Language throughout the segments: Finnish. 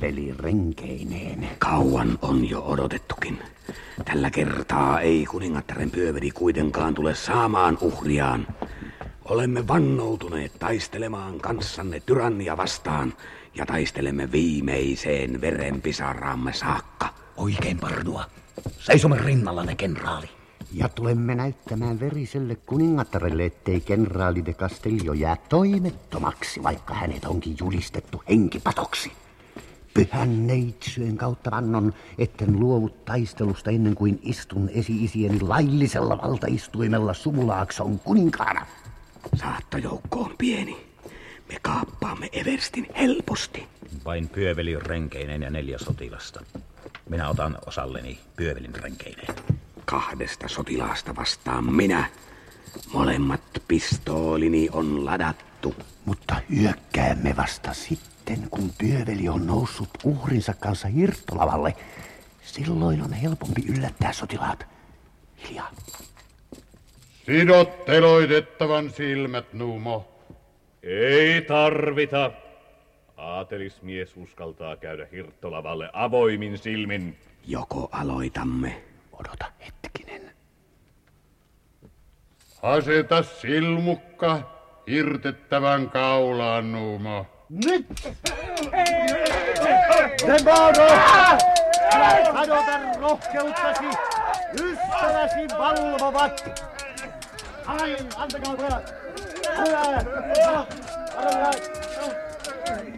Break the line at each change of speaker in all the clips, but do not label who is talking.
Pyöveli renkeineen.
Kauan on jo odotettukin. Tällä kertaa ei kuningattaren pyöveli kuitenkaan tule saamaan uhriaan. Olemme vannoutuneet taistelemaan kanssanne tyrannia vastaan ja taistelemme viimeiseen verenpisaraamme saakka.
Oikein pardua. Seisomme rinnallanne, kenraali.
Ja tulemme näyttämään veriselle kuningattarelle, ettei kenraali de Castello jää toimettomaksi, vaikka hänet onkin julistettu henkipatoksi. Pyhän neitsyen kautta vannon, etten luovu taistelusta ennen kuin istun esi-isieni laillisella valtaistuimella Sumulaakson kuninkaana.
Saattojoukko on pieni. Me kaappaamme Everstin helposti.
Vain pyöveli renkeineen ja neljä sotilasta. Minä otan osalleni pyövelin renkeineen.
Kahdesta sotilaasta vastaan minä. Molemmat pistoolini on ladattu.
Mutta hyökkäämme vasta sitten, kun pyöveli on noussut uhrinsa kanssa hirttolavalle. Silloin on helpompi yllättää sotilaat. Hiljaa.
Sidotteloitettavan silmät, Nuumo.
Ei tarvita. Aatelismies uskaltaa käydä hirttolavalle avoimin silmin.
Joko aloitamme?
Odota hetkinen.
Aseta silmukka hirtettävän kaulaan, Nuumo.
Nyt! Demoro! Älä kadota rohkeuttasi! Ystäväsi valvovat! Ai, antakaa pojat!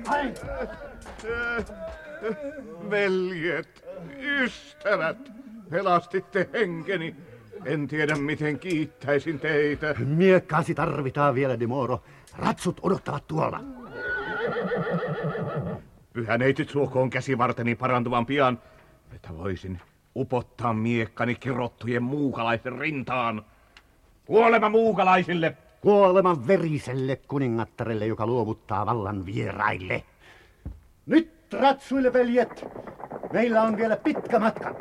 Ai!
Veljet, ystävät, pelastitte henkeni. En tiedä, miten kiittäisin teitä.
Miekkaasi tarvitaan vielä, Demoro. Ratsut odottavat tuolla.
Pyhä neiti suokoon käsivarteni parantuvan pian, että voisin upottaa miekkani kirottujen muukalaisten rintaan. Kuolema muukalaisille!
Kuoleman veriselle kuningattarelle, joka luovuttaa vallan vieraille. Nyt ratsuille, veljet! Meillä on vielä pitkä matka.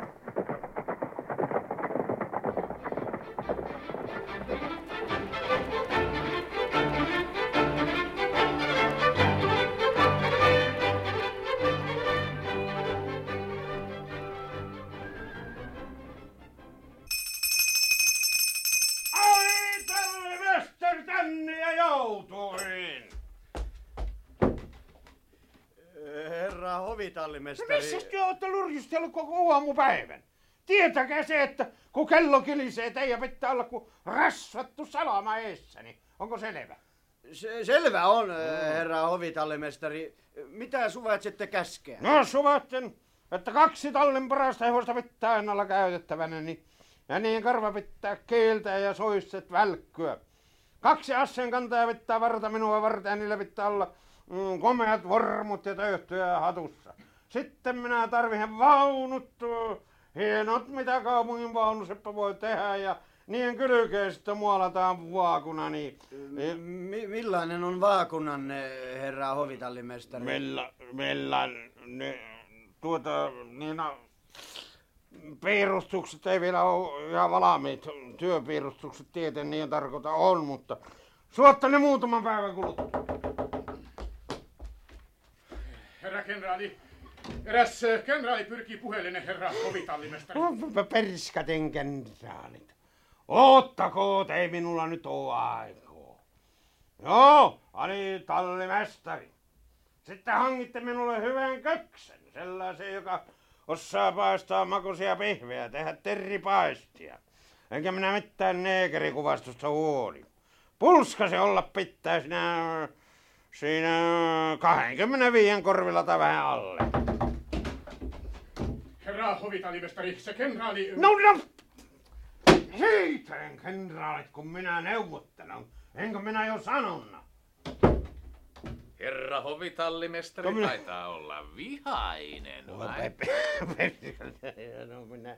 Herra hovitallimestari...
Missä te olette lurjustellut koko aamupäivän? Tietäkää se, että kun kello kilisee, teidän pitää olla kuin rasvattu salama eessäni. Onko selvä?
Se, selvä on, herra hovitallimestari. Mitä suvaitsette käskeä?
No suvatten, että kaksi tallin parasta hevosta pitää aina olla käytettävänä, niin, ja niin karva pitää kieltää ja soisset välkkyä. Kaksi assen kantaa pitää varta minua varten ja niillä pitää olla mm, komeat vormut ja töyhtyä hatussa. Sitten minä tarvitsen vaunut, hienot mitä kaupungin vaunuseppä voi tehdä ja niiden kylkeen sitten muolataan vaakuna, niin,
Mi- millainen on vaakunanne, herra hovitallimestari?
Millä, millä, ne, tuota, niin no, piirustukset ei vielä ole ihan valmiit. Työpiirustukset tieten niin tarkoita on, mutta suotta ne muutaman päivän kuluttua.
Herra kenraali, eräs eh, kenraali pyrkii puhellenne, herra hovitallimestari.
Perskaten kenraalit. Oottakoot, ei minulla nyt oo aikaa. Joo, Ali tallimestari. Sitten hankitte minulle hyvän köksen, sellaisen, joka osaa paistaa makuisia pihvejä, tehdä terripaistia. Enkä minä mitään neekerikuvastusta huoli. Pulska se olla pitää siinä, siinä 25 korvilla tai vähän alle.
Herra hovitallimestari, se kenraali...
No, no! Heitän kenraalit, kun minä neuvottelen. Enkö minä jo sanonna?
Herra hovitallimestari
Kom-
taitaa olla vihainen, vai?
no minä...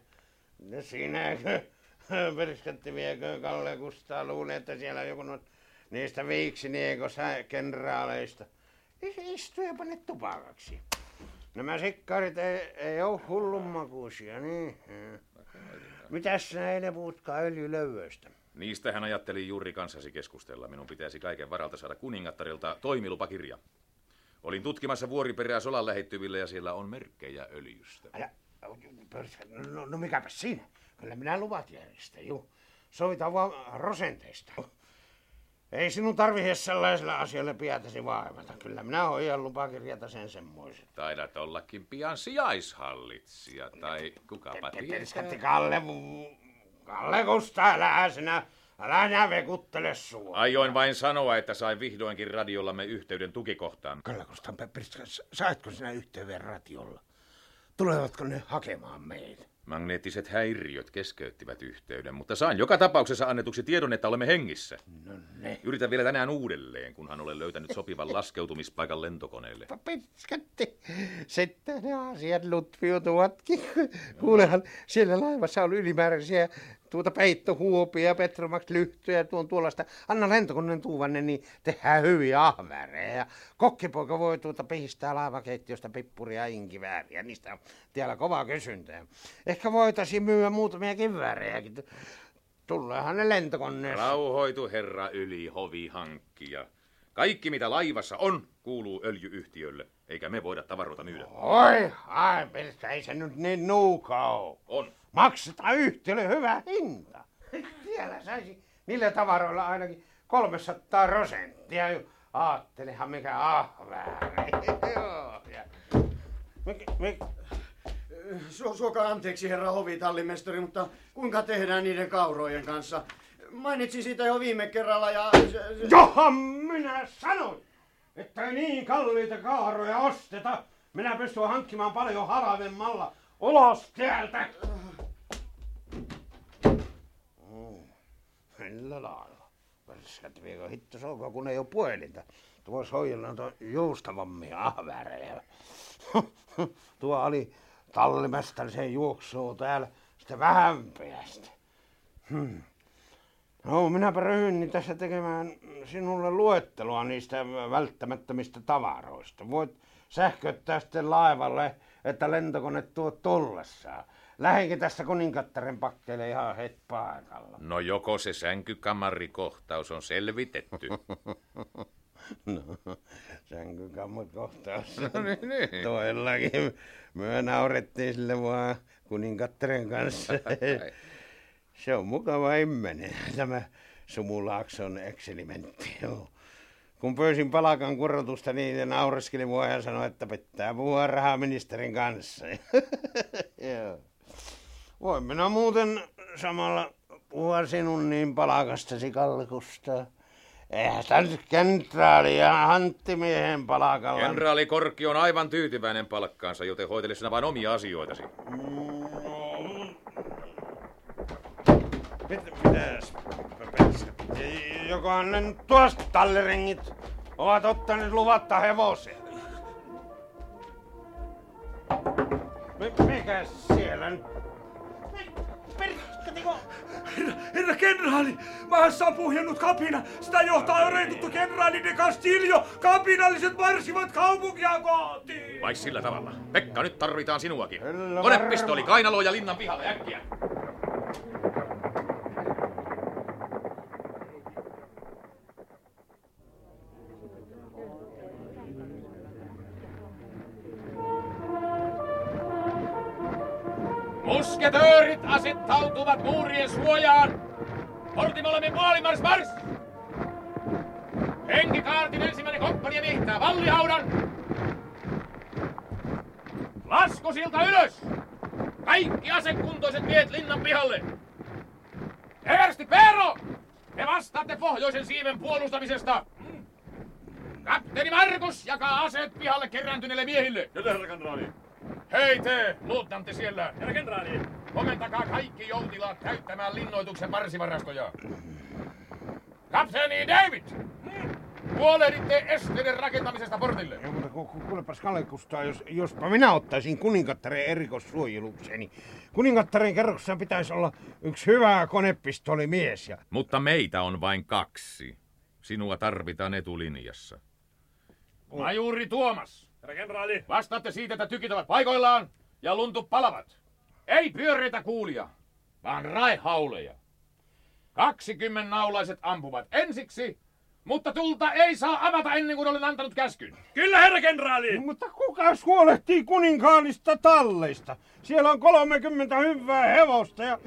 No sinäkö, perskantti viekö Kalle Kustaa luulee, että siellä joku noit niistä viiksiniekossa kenraaleista. Istu ja pane tupakaksi. Nämä sikkarit ei, ei ole hullun makuisia, niin. Mitäs näille puutkaa öljylövöistä?
Niistähän ajattelin juuri kanssasi keskustella. Minun pitäisi kaiken varalta saada kuningattarilta toimilupakirja. Olin tutkimassa vuoriperää solan lähettyvillä ja siellä on merkkejä öljystä.
Älä, no, no mikäpäs siinä? Kyllä minä luvat järjestän, juu. Soita vaan rosenteista. Ei sinun tarvitse sellaisella asialla piätäsi vaivata. Kyllä minä hoidan lupakirjata sen semmoisen.
Taidat ollakin pian sijaishallitsija, tai kukapa tietää.
Kalle, Kalle Kusta, älä sinä, älä sinä vekuttele sua.
Aioin vain sanoa, että sain vihdoinkin radiollamme yhteyden tukikohtaan.
Kalle Kusta, Perska, saitko sinä yhteyden ratiolla? Tulevatko ne hakemaan meitä?
Magneettiset häiriöt keskeyttivät yhteyden, mutta sain joka tapauksessa annetuksi tiedon, että olemme hengissä.
No ne.
Yritän vielä tänään uudelleen, kunhan olen löytänyt sopivan laskeutumispaikan lentokoneelle.
Pitkätti. Sitten ne asiat lutviutuvatkin. Kuulehan, siellä laivassa on ylimääräisiä tuota peittohuopia, Petromax lyhtyjä, tuon tuollaista. Anna lentokoneen tuuvanne, niin tehdään hyviä ahvärejä. Kokkipoika voi tuota pihistää laivakeittiöstä pippuria ja inkivääriä. Niistä on täällä kova kysyntää. Ehkä voitaisiin myyä muutamia kiväärejäkin. Tuleehan ne lentokoneessa.
Rauhoitu herra yli hovihankkija. Kaikki mitä laivassa on, kuuluu öljyyhtiölle, eikä me voida tavaroita myydä.
Oi, ai, pelkkä, ei se nyt niin nuuka oo.
On.
Maksetaan yhtiölle hyvä hinta. Siellä saisi niillä tavaroilla ainakin 300 prosenttia. Aattelehan mikä ahvääri. Joo, ja- Mik, mik,
Su- suokaa anteeksi, herra hovitallimestari, mutta kuinka tehdään niiden kaurojen kanssa? Mainitsin siitä jo viime kerralla ja...
Johan minä sanoin, että niin kalliita kaaroja osteta. Minä pystyn hankkimaan paljon halvemmalla. Ulos täältä! Mm, Millä lailla? Perskat viekö hitto souko, kun ei ole puhelinta. Tuossa hoidella tuo joustavammin ahvärejä. Tuo oli tallimestari, se juoksuu täällä sitten vähän päästä. Hmm. No, minäpä ryhdyn niin tässä tekemään sinulle luettelua niistä välttämättömistä tavaroista. Voit sähköttää sitten laivalle, että lentokone tuo tullessaan. Lähenkin tässä kuninkattaren pakkeille ihan heti paikalla.
No joko se sänkykamarikohtaus on selvitetty?
No, sänkykammat kohtaus.
No niin, niin.
Toillakin. Me naurettiin sille vaan kuninkattaren kanssa. Se on mukava immenen, tämä Sumulaakson ekselimentti. Joo. Kun pöysin palakan korotusta, niin ne naureskeli mua ja sanoi, että pitää puhua rahaministerin kanssa. Joo. Voin minä muuten samalla puhua sinun niin palakastasi kallikusta. Eihän sitä nyt kenraali ja hanttimiehen palakalla.
Kenraali Korkki on aivan tyytyväinen palkkaansa, joten hoitele sinä vain omia asioitasi.
Mit, mitäs? Jokohan ne nyt tuosta tallerengit ovat ottaneet luvatta hevosen. Mi- mikä siellä nyt?
Herra, herra kenraali, maassa on puhjennut kapina. Sitä johtaa oretuttu kenraali de Castillo. Kapinalliset marssivat kaupunkia kohti.
Vai sillä tavalla? Pekka, nyt tarvitaan sinuakin.
Varmaan.
kainalo ja linnan pihalle äkkiä. Musketöörit asettautuvat muurien suojaan. Portimolemmin puolimars mars! Henkikaartin ensimmäinen komppania viehtää vallihaudan. Laskusilta ylös! Kaikki asekuntoiset miehet linnan pihalle! Eversti Pero! Te vastaatte pohjoisen siiven puolustamisesta! Kapteeni Markus jakaa aseet pihalle kerääntyneille miehille!
Nyt herra kenraali.
Hei te, luutnantti siellä!
Herra kenraali.
Komentakaa kaikki joutilaat täyttämään linnoituksen marsivarastoja. Kapteeni David! Huolehditte esteiden rakentamisesta portille.
Joo, mutta ku, ku, kuulepas Kalekusta, jos, jospa minä ottaisin kuningattaren erikoissuojelukseni. Kuningattaren kerroksessa pitäisi olla yksi hyvä konepistolimies ja
Mutta meitä on vain kaksi. Sinua tarvitaan etulinjassa. Majuri Tuomas,
Herra kenraali.
vastaatte siitä, että tykit ovat paikoillaan ja luntu palavat. Ei pyöreitä kuulia, vaan raihauleja. 20 naulaiset ampuvat ensiksi, Mutta tulta ei saa avata ennen kuin olen antanut käskyn.
Kyllä, herra kenraali!
Mutta kukas huolehtii kuninkaalista talleista? Siellä on 30 hyvää hevosta ja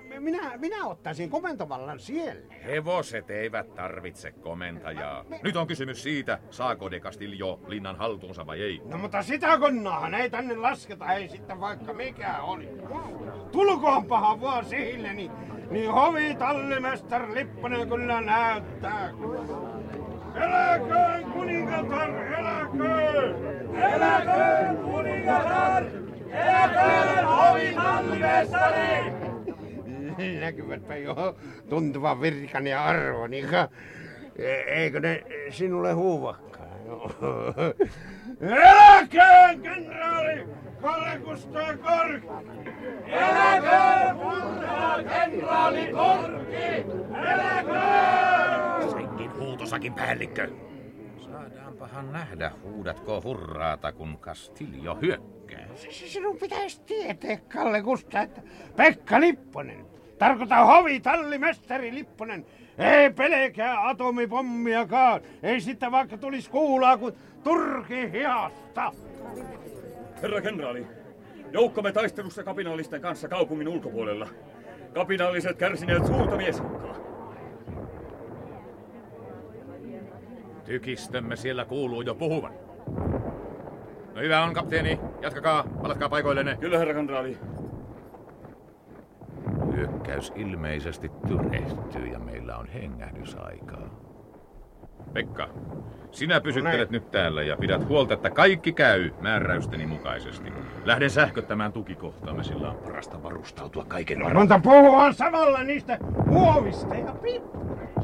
minä, minä ottaisin komentovallan siellä.
Hevoset eivät tarvitse komentajaa. Nyt on kysymys siitä, saako de Castillo linnan haltuunsa vai ei.
No mutta sitä konnaahan ei tänne lasketa, ei sitten vaikka mikä oli. Tulkoonpahan vaan sille, niin, niin hovitallimestar Lipponen kyllä näyttää. Eläköön kuningatar, eläköön!
Eläköön kuningatar! Eläköön hovitallimestari!
Näkyvätpä jo tuntuvan virkan ja arvon, ihan. Eikö ne sinulle huuvakaan? Joo. Eläköön, kenraali! Kalle Kustaa Korki!
Eläköön kenraali Korki! Eläköön!
Senkin huutosakin päällikkö. Saadaanpahan nähdä, huudatko hurraata, kun Castillo hyökkää.
Sinun pitäisi tietää, Kalle Kusta, että Pekka Lipponen. Tarkoitan hovitallimestari Lipponen. Ei pelkää atomipommiakaan. Ei sitten vaikka tulisi kuulaa kuin turki hiasta.
Herra kenraali, joukkomme taistelussa kapinallisten kanssa kaupungin ulkopuolella. Kapinalliset kärsineet suurta mieshukkaa.
Tykistömme siellä kuuluu jo puhuvan. No hyvä on, kapteeni. Jatkakaa. Palatkaa paikoillenne.
Kyllä, herra kenraali.
Hyökkäys ilmeisesti tyrehtyy ja meillä on hengähdysaikaa. Pekka, sinä pysyttelet nyt täällä ja pidät huolta, että kaikki käy määräysteni mukaisesti. Lähden sähköttämään tukikohtaamme, sillä on parasta varustautua kaiken varan.
Monta puhua samalla niistä huovista ja pippureista.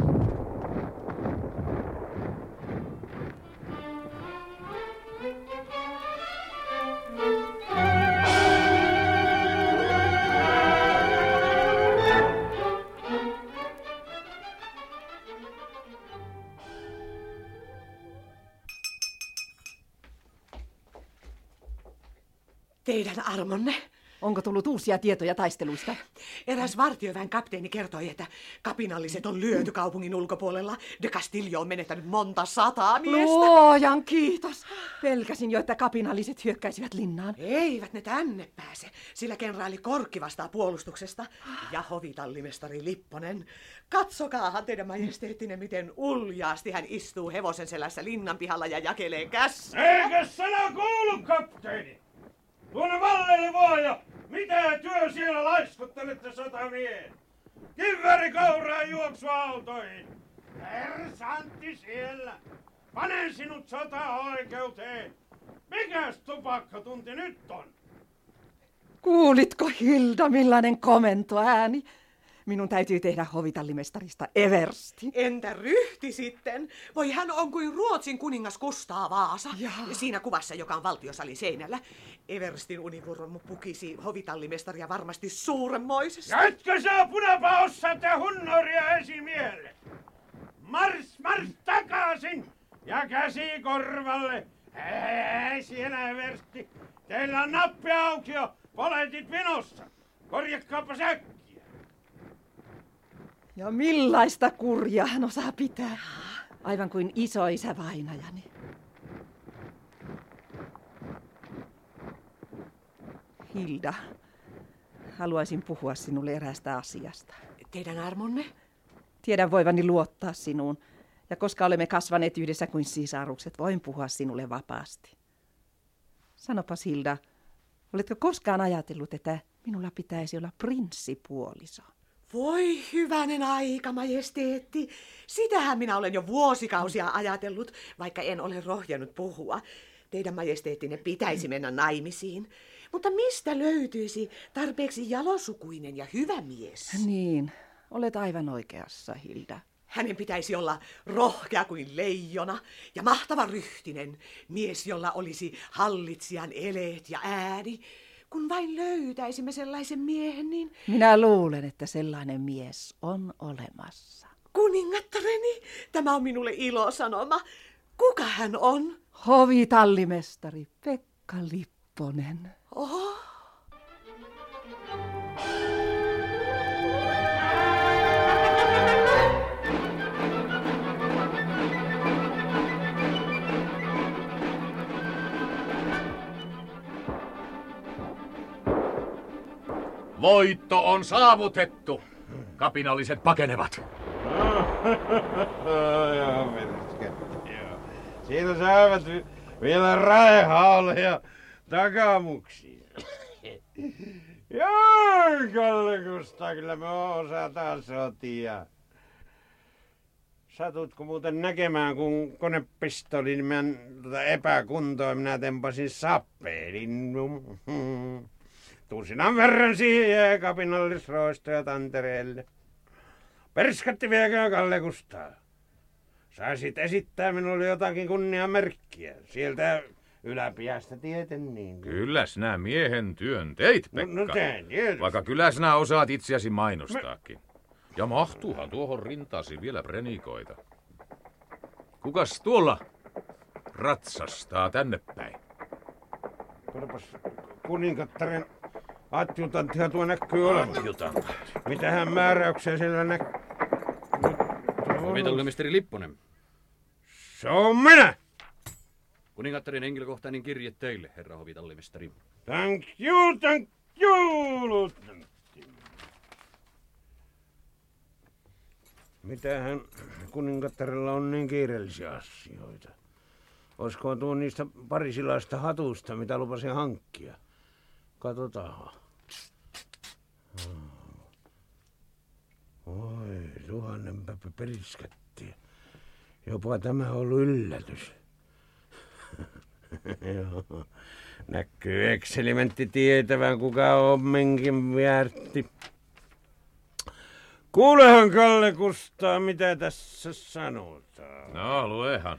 Teidän armonne.
Onko tullut uusia tietoja taisteluista?
Eräs vartioväen kapteeni kertoi, että kapinalliset on lyöty kaupungin ulkopuolella. De Castillo on menettänyt monta sataa miestä.
Luojan kiitos. Pelkäsin jo, että kapinalliset hyökkäisivät linnaan.
Eivät ne tänne pääse, sillä kenraali Korkki vastaa puolustuksesta. Ja hovitallimestari Lipponen. Katsokaahan teidän majesteettinen, miten uljaasti hän istuu hevosen selässä linnan pihalla ja jakelee kässä.
Eikö sana kuulu, kapteeni? Tuonne Vallelle vaan ja mitä työ siellä laiskuttelette sotamiehet? Kivääri kouraan juoksuautoihin. Hersantti siellä. Panen sinut sota-oikeuteen. Mikäs tupakkatunti nyt on?
Kuulitko, Hilda, millainen komentoääni? Minun täytyy tehdä hovitallimestarista eversti.
Entä ryhti sitten? Voi hän on kuin Ruotsin kuningas Kustaa Vaasa.
Jaa.
Siinä kuvassa, joka on valtiosalin seinällä. Everstin univormu pukisi hovitallimestaria varmasti suuremmoisesti.
Ja etkö saa punapaossa ja hunnoria esimiehelle? Mars, mars takaisin! Ja käsi korvalle! Hei, siellä versti! Teillä on nappi auki jo, poletit vinossa! Korjakkaapa säkkiä!
Ja millaista kurjaa hän osaa pitää. Aivan kuin isoisä vainajani. Hilda, haluaisin puhua sinulle eräästä asiasta.
Teidän armonne?
Tiedän voivani luottaa sinuun, ja koska olemme kasvaneet yhdessä kuin sisarukset, voin puhua sinulle vapaasti. Sanopas Hilda, oletko koskaan ajatellut, että minulla pitäisi olla prinssipuoliso?
Voi hyvänen aika, majesteetti. Sitähän minä olen jo vuosikausia ajatellut, vaikka en ole rohjannut puhua. Teidän majesteettinne pitäisi mennä naimisiin. Mutta mistä löytyisi tarpeeksi jalosukuinen ja hyvä mies?
Niin, olet aivan oikeassa, Hilda.
Hänen pitäisi olla rohkea kuin leijona ja mahtava ryhtinen, mies, jolla olisi hallitsijan eleet ja ääni. Kun vain löytäisimme sellaisen miehen, niin
Minä luulen, että sellainen mies on olemassa.
kuningattareni, tämä on minulle ilosanoma. Kuka hän on?
Hovitallimestari Pekka Lipponen.
Oho.
Voitto on saavutettu. Kapinalliset pakenevat.
Joo. Siinä saavat vi- vielä raehaulle ja takamuksia. Joo, Kalle Kusta, kyllä me osataan sotia. Satutko muuten näkemään, kun konepistolin minä tuota epäkuntoon minä tempasin sappeelin. Tuusinan verran siihen jää kapinallisroistoja Tantereelle. Perskatti viekää Kalle Kustaa. Saisit esittää minulle jotakin kunniamerkkiä. Sieltä yläpiästä tieten niin.
Kyllä sinä miehen työn teit,
No,
Pekka.
no tein tietysti.
Vaikka kyllä sinä osaat itseäsi mainostaakin. Ja mahtuuhan tuohon rintaasi vielä prenikoita. Kukas tuolla ratsastaa tänne päin?
Kuningattaren adjutanttia tuo näkyy olevan. Mitähän määräyksiä siellä näkyy?
Hovitallomestari Lipponen.
Se on minä!
Kuningattarin henkilökohtainen kirje teille, herra hovitallimestari.
Thank you, thank you, luutnantti. Mitähän kuningattarella on niin kiireellisiä asioita? Olisiko tuo niistä parisilaista hatusta, mitä lupasin hankkia? Katsotaan. Hmm. Oi, tuhannen päpä periskattia. Jopa tämä on ollut yllätys. Joo. Näkyy ekselimentti tietävän, kuka on minkin vierti. Kuulehan Kalle Kustaa, mitä tässä sanotaan.
No, luehan.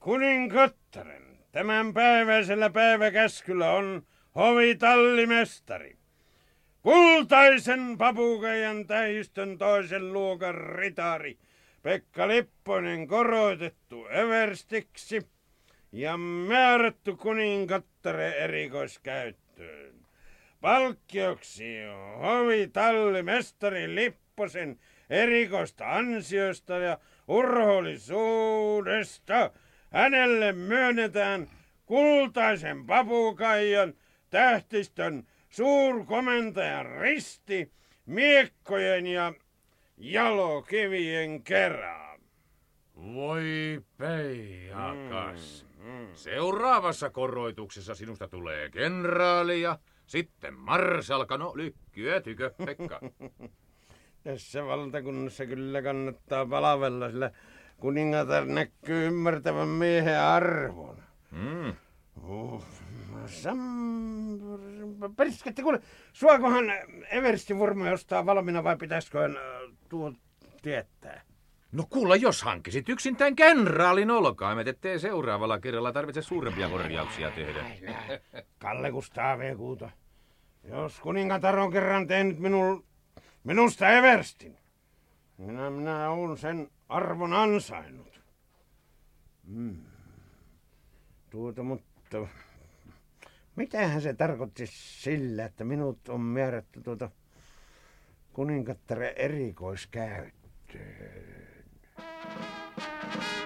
Kuningattaren tämänpäiväisellä päiväkäskyllä on hovitallimestari. Kultaisen papukaijan tähistön toisen luokan ritari Pekka Lipponen korotettu överstiksi ja määrätty kuningattaren erikoiskäyttöön. Palkkioksi hovitallimestari Lipposen erikoista ansiosta ja urhollisuudesta hänelle myönnetään kultaisen papukaijan tähtistön suurkomentajan risti miekkojen ja jalokivien kerran.
Voi peihakas. Seuraavassa koroituksessa sinusta tulee kenraali ja sitten marsalka. No lykkyä tykö, Pekka.
Tässä valtakunnassa kyllä kannattaa palavella, sillä kuningatar näkyy ymmärtävän miehen arvon.
Mm.
Sam... Periskette, kuule, suokohan Eversti Vurmo ostaa valmiina vai pitäisikö hän äh, tuo tietää?
No kuulla, jos hankisit yksin tämän kenraalin olkaimet, ettei seuraavalla kerralla tarvitse suurempia korjauksia tehdä.
Kalle Kustaa Kuuta. Jos kuningatar on kerran tehnyt minul, minusta Everstin, minä, minä olen sen arvon ansainnut. Mm. Tuota, mutta mitähän se tarkoitti sillä, että minut on määrätty tuota kuningattaren erikoiskäyttöön? Thank you.